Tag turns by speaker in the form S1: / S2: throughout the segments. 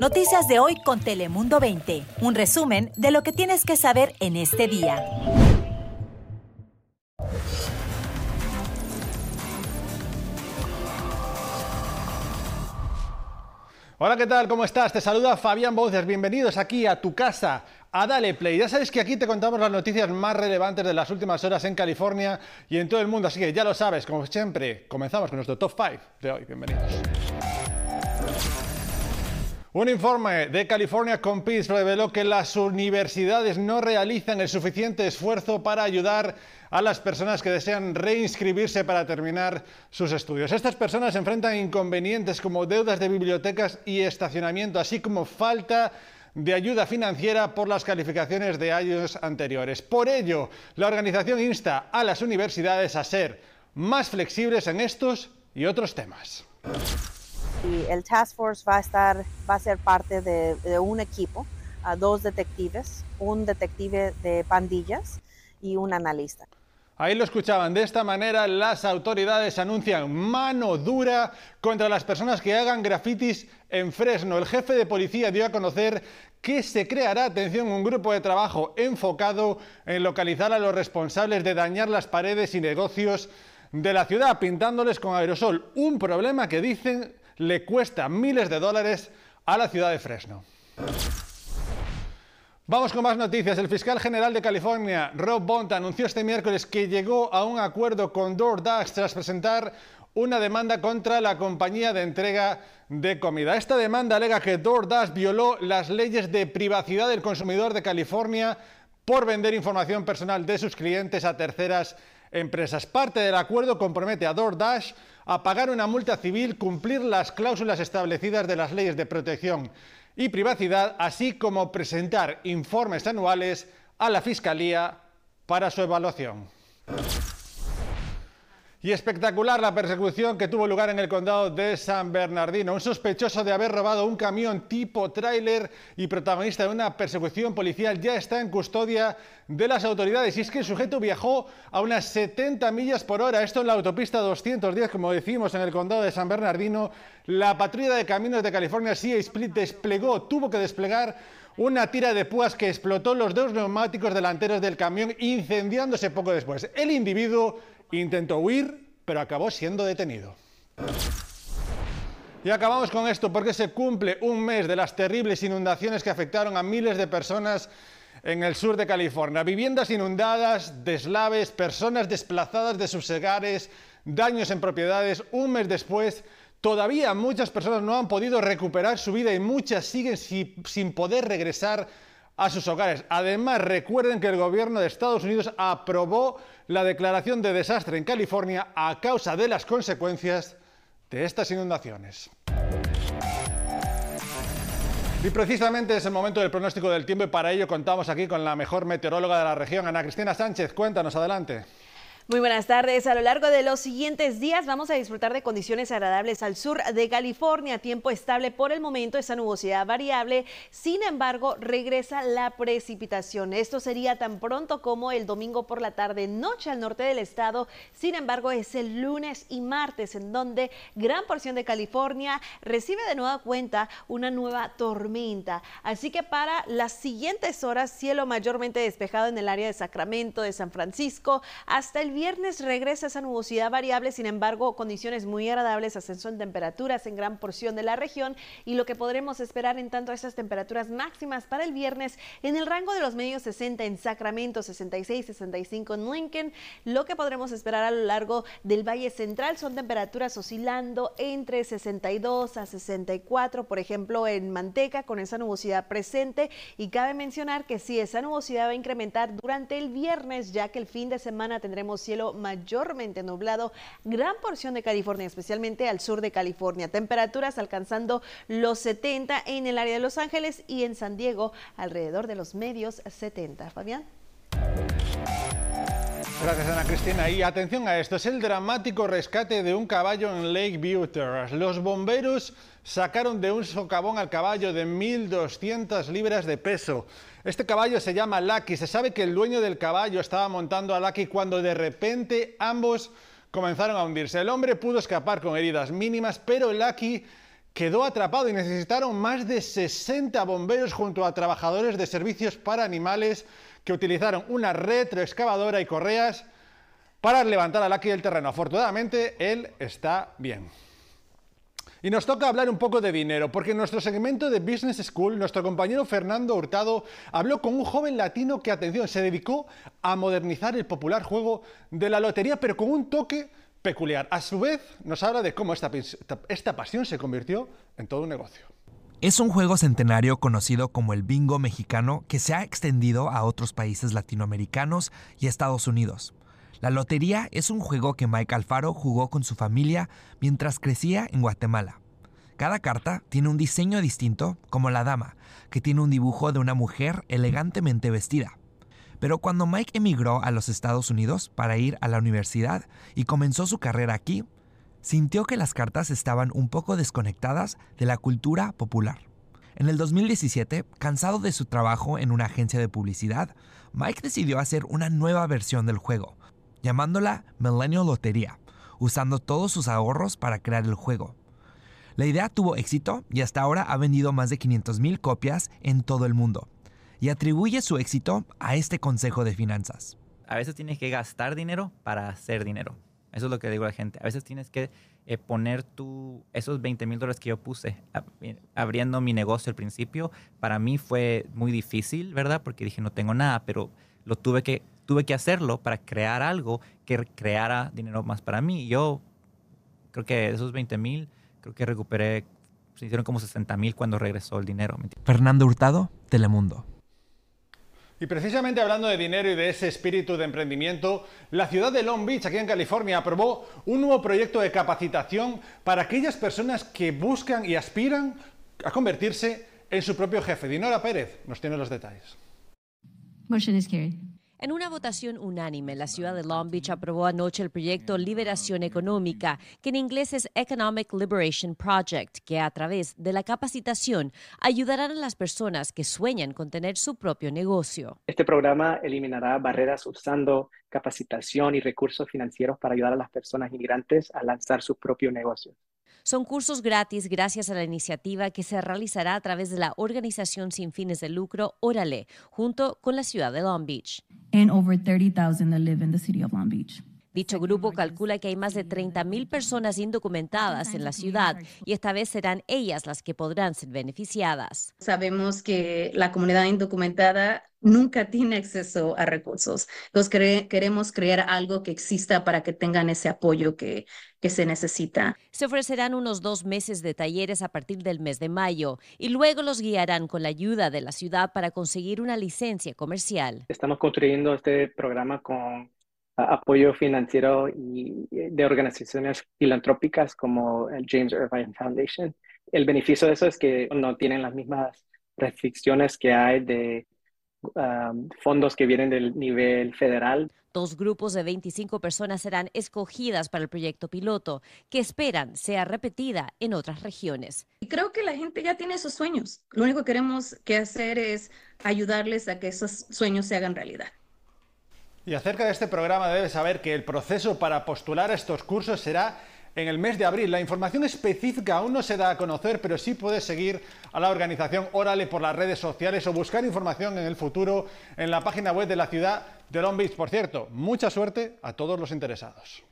S1: Noticias de hoy con Telemundo 20. Un resumen de lo que tienes que saber en este día.
S2: Hola, ¿qué tal? ¿Cómo estás? Te saluda Fabián Bouces. Bienvenidos aquí a tu casa, a Dale Play. Ya sabes que aquí te contamos las noticias más relevantes de las últimas horas en California y en todo el mundo. Así que ya lo sabes, como siempre, comenzamos con nuestro top 5 de hoy. Bienvenidos. Un informe de California Competes reveló que las universidades no realizan el suficiente esfuerzo para ayudar a las personas que desean reinscribirse para terminar sus estudios. Estas personas enfrentan inconvenientes como deudas de bibliotecas y estacionamiento, así como falta de ayuda financiera por las calificaciones de años anteriores. Por ello, la organización insta a las universidades a ser más flexibles en estos y otros temas.
S3: Y el Task Force va a, estar, va a ser parte de, un equipo, a dos detectives, un detective de pandillas y un analista.
S2: Ahí lo escuchaban. De esta manera, las autoridades anuncian mano dura contra las personas que hagan grafitis en Fresno. El jefe de policía dio a conocer que se creará, atención, un grupo de trabajo enfocado en localizar a los responsables de dañar las paredes y negocios de la ciudad, pintándoles con aerosol. Un problema que dicen le cuesta miles de dólares a la ciudad de Fresno. Vamos con más noticias. El fiscal general de California, Rob Bont, anunció este miércoles que llegó a un acuerdo con DoorDash tras presentar una demanda contra la compañía de entrega de comida. Esta demanda alega que DoorDash violó las leyes de privacidad del consumidor de California por vender información personal de sus clientes a terceras empresas. Parte del acuerdo compromete a DoorDash a pagar una multa civil, cumplir las cláusulas establecidas de las leyes de protección y privacidad, así como presentar informes anuales a la Fiscalía para su evaluación. Y espectacular la persecución que tuvo lugar en el condado de San Bernardino. Un sospechoso de haber robado un camión tipo tráiler y protagonista de una persecución policial ya está en custodia de las autoridades. Y es que el sujeto viajó a unas 70 millas por hora. Esto en la autopista 210, como decimos, en el condado de San Bernardino. La patrulla de caminos de California, CIA Split, desplegó, tuvo que desplegar una tira de púas que explotó los dos neumáticos delanteros del camión, incendiándose poco después. El individuo Intentó huir, pero acabó siendo detenido. Y acabamos con esto porque se cumple un mes de las terribles inundaciones que afectaron a miles de personas en el sur de California. Viviendas inundadas, deslaves, personas desplazadas de sus hogares, daños en propiedades. Un mes después, todavía muchas personas no han podido recuperar su vida y muchas siguen sin poder regresar a sus hogares. Además, recuerden que el gobierno de Estados Unidos aprobó la declaración de desastre en California a causa de las consecuencias de estas inundaciones. Y precisamente es el momento del pronóstico del tiempo y para ello contamos aquí con la mejor meteoróloga de la región, Ana Cristina Sánchez. Cuéntanos, adelante.
S4: Muy buenas tardes. A lo largo de los siguientes días vamos a disfrutar de condiciones agradables al sur de California. Tiempo estable por el momento, esa nubosidad variable. Sin embargo, regresa la precipitación. Esto sería tan pronto como el domingo por la tarde, noche al norte del estado. Sin embargo, es el lunes y martes en donde gran porción de California recibe de nueva cuenta una nueva tormenta. Así que para las siguientes horas, cielo mayormente despejado en el área de Sacramento, de San Francisco, hasta el viernes regresa esa nubosidad variable, sin embargo, condiciones muy agradables, ascenso en temperaturas en gran porción de la región y lo que podremos esperar en tanto a esas temperaturas máximas para el viernes en el rango de los medios 60 en Sacramento, 66, 65 en Lincoln. Lo que podremos esperar a lo largo del Valle Central son temperaturas oscilando entre 62 a 64, por ejemplo, en Manteca con esa nubosidad presente y cabe mencionar que sí, esa nubosidad va a incrementar durante el viernes, ya que el fin de semana tendremos cielo mayormente nublado, gran porción de California, especialmente al sur de California. Temperaturas alcanzando los 70 en el área de Los Ángeles y en San Diego alrededor de los medios 70. Fabián.
S2: Gracias Ana Cristina. Y atención a esto, es el dramático rescate de un caballo en Lake Butte. Los bomberos sacaron de un socavón al caballo de 1.200 libras de peso. Este caballo se llama Lucky. Se sabe que el dueño del caballo estaba montando a Lucky cuando de repente ambos comenzaron a hundirse. El hombre pudo escapar con heridas mínimas, pero Lucky quedó atrapado y necesitaron más de 60 bomberos junto a trabajadores de servicios para animales que utilizaron una retroexcavadora y correas para levantar a Lucky del terreno. Afortunadamente, él está bien. Y nos toca hablar un poco de dinero, porque en nuestro segmento de Business School, nuestro compañero Fernando Hurtado habló con un joven latino que, atención, se dedicó a modernizar el popular juego de la lotería, pero con un toque peculiar. A su vez, nos habla de cómo esta, esta pasión se convirtió en todo un negocio.
S5: Es un juego centenario conocido como el bingo mexicano que se ha extendido a otros países latinoamericanos y Estados Unidos. La lotería es un juego que Mike Alfaro jugó con su familia mientras crecía en Guatemala. Cada carta tiene un diseño distinto, como la dama, que tiene un dibujo de una mujer elegantemente vestida. Pero cuando Mike emigró a los Estados Unidos para ir a la universidad y comenzó su carrera aquí, sintió que las cartas estaban un poco desconectadas de la cultura popular. En el 2017, cansado de su trabajo en una agencia de publicidad, Mike decidió hacer una nueva versión del juego, llamándola Millennial Lotería, usando todos sus ahorros para crear el juego. La idea tuvo éxito y hasta ahora ha vendido más de 500.000 copias en todo el mundo, y atribuye su éxito a este consejo de finanzas.
S6: A veces tienes que gastar dinero para hacer dinero. Eso es lo que digo a la gente. A veces tienes que eh, poner tú, esos 20 mil dólares que yo puse eh, abriendo mi negocio al principio, para mí fue muy difícil, ¿verdad? Porque dije, no tengo nada, pero lo tuve que tuve que hacerlo para crear algo que creara dinero más para mí. Yo creo que esos 20 mil, creo que recuperé, se hicieron como 60 mil cuando regresó el dinero.
S5: Fernando Hurtado, Telemundo.
S2: Y precisamente hablando de dinero y de ese espíritu de emprendimiento, la ciudad de Long Beach, aquí en California, aprobó un nuevo proyecto de capacitación para aquellas personas que buscan y aspiran a convertirse en su propio jefe. Dinora Pérez nos tiene los detalles.
S7: Motion is carried.
S8: En una votación unánime, la ciudad de Long Beach aprobó anoche el proyecto Liberación Económica, que en inglés es Economic Liberation Project, que a través de la capacitación ayudarán a las personas que sueñan con tener su propio negocio.
S9: Este programa eliminará barreras usando capacitación y recursos financieros para ayudar a las personas inmigrantes a lanzar su propio negocio.
S8: Son cursos gratis gracias a la iniciativa que se realizará a través de la organización sin fines de lucro Órale, junto con la ciudad de Long Beach.
S9: and over 30,000 that live in the city of Long Beach.
S8: Dicho grupo calcula que hay más de 30.000 personas indocumentadas en la ciudad y esta vez serán ellas las que podrán ser beneficiadas.
S7: Sabemos que la comunidad indocumentada nunca tiene acceso a recursos. Entonces queremos crear algo que exista para que tengan ese apoyo que, que se necesita.
S8: Se ofrecerán unos dos meses de talleres a partir del mes de mayo y luego los guiarán con la ayuda de la ciudad para conseguir una licencia comercial.
S9: Estamos construyendo este programa con apoyo financiero y de organizaciones filantrópicas como el James Irvine Foundation. El beneficio de eso es que no tienen las mismas restricciones que hay de Um, fondos que vienen del nivel federal.
S8: Dos grupos de 25 personas serán escogidas para el proyecto piloto, que esperan sea repetida en otras regiones.
S7: Y creo que la gente ya tiene esos sueños. Lo único que queremos que hacer es ayudarles a que esos sueños se hagan realidad.
S2: Y acerca de este programa debes saber que el proceso para postular estos cursos será en el mes de abril. La información específica aún no se da a conocer, pero sí puedes seguir a la organización Órale por las redes sociales o buscar información en el futuro en la página web de la ciudad de Long Beach. Por cierto, mucha suerte a todos los interesados.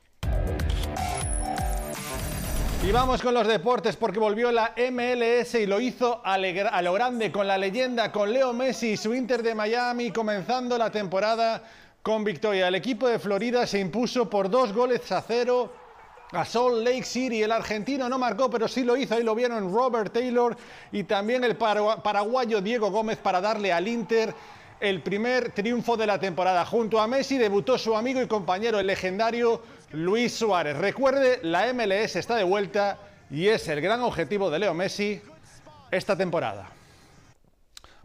S2: Y vamos con los deportes porque volvió la MLS y lo hizo a, a, lo grande con la leyenda, con Leo Messi y su Inter de Miami comenzando la temporada con victoria. El equipo de Florida se impuso por dos goles a cero a Salt Lake City. El argentino no marcó, pero sí lo hizo. Ahí lo vieron Robert Taylor y también el paraguayo Diego Gómez para darle al Inter el primer triunfo de la temporada. Junto a Messi debutó su amigo y compañero, el legendario Luis Suárez. Recuerde, la MLS está de vuelta y es el gran objetivo de Leo Messi esta temporada.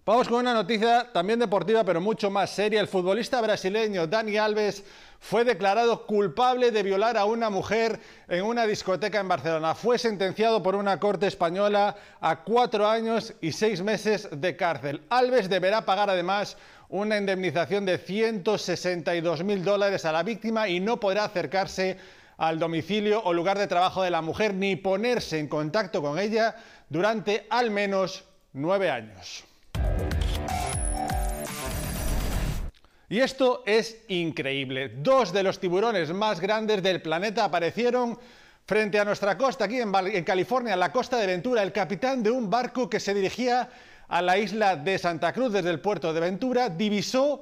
S2: Vamos con una noticia también deportiva, pero mucho más seria. El futbolista brasileño Dani Alves fue declarado culpable de violar a una mujer en una discoteca en Barcelona. Fue sentenciado por una corte española a cuatro años y seis meses de cárcel. Alves deberá pagar además una indemnización de 162 mil dólares a la víctima y no podrá acercarse al domicilio o lugar de trabajo de la mujer ni ponerse en contacto con ella durante al menos nueve años. Y esto es increíble. Dos de los tiburones más grandes del planeta aparecieron frente a nuestra costa, aquí en, California, en la costa de Ventura. El capitán de un barco que se dirigía a la isla de Santa Cruz desde el puerto de Ventura divisó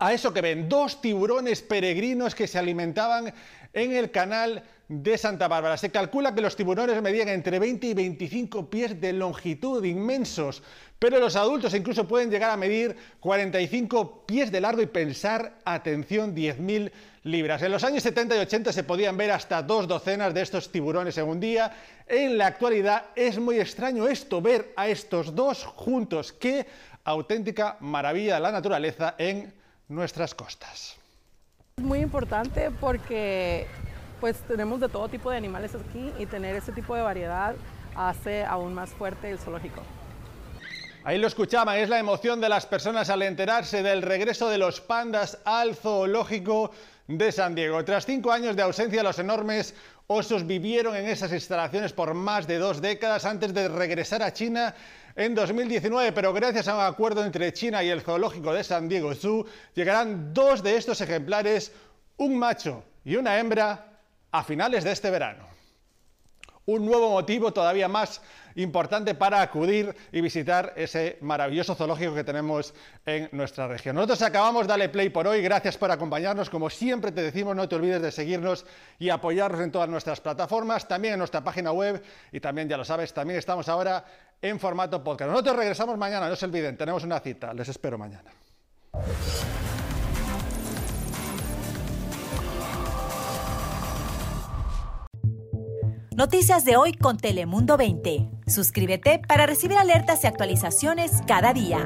S2: a eso que ven, dos tiburones peregrinos que se alimentaban en el canal de Santa Bárbara. Se calcula que los tiburones medían entre 20 y 25 pies de longitud, inmensos, pero los adultos incluso pueden llegar a medir 45 pies de largo y pensar, atención, 10.000 libras. En los años 70 y 80 se podían ver hasta dos docenas de estos tiburones en un día. En la actualidad es muy extraño esto, ver a estos dos juntos. Qué auténtica maravilla la naturaleza en nuestras costas.
S10: Muy importante porque pues tenemos de todo tipo de animales aquí y tener ese tipo de variedad hace aún más fuerte el zoológico.
S2: Ahí lo escuchaban, es la emoción de las personas al enterarse del regreso de los pandas al zoológico de San Diego. Tras cinco años de ausencia, los enormes osos vivieron en esas instalaciones por más de dos décadas antes de regresar a China en 2019, pero gracias a un acuerdo entre China y el zoológico de San Diego Zoo, llegarán dos de estos ejemplares, un macho y una hembra, a finales de este verano. Un nuevo motivo todavía más importante para acudir y visitar ese maravilloso zoológico que tenemos en nuestra región. Nosotros acabamos, dale play por hoy, gracias por acompañarnos, como siempre te decimos, no te olvides de seguirnos y apoyarnos en todas nuestras plataformas, también en nuestra página web y también, ya lo sabes, también estamos ahora en formato podcast. Nosotros regresamos mañana, no se olviden, tenemos una cita, les espero mañana.
S1: Noticias de hoy con Telemundo 20. Suscríbete para recibir alertas y actualizaciones cada día.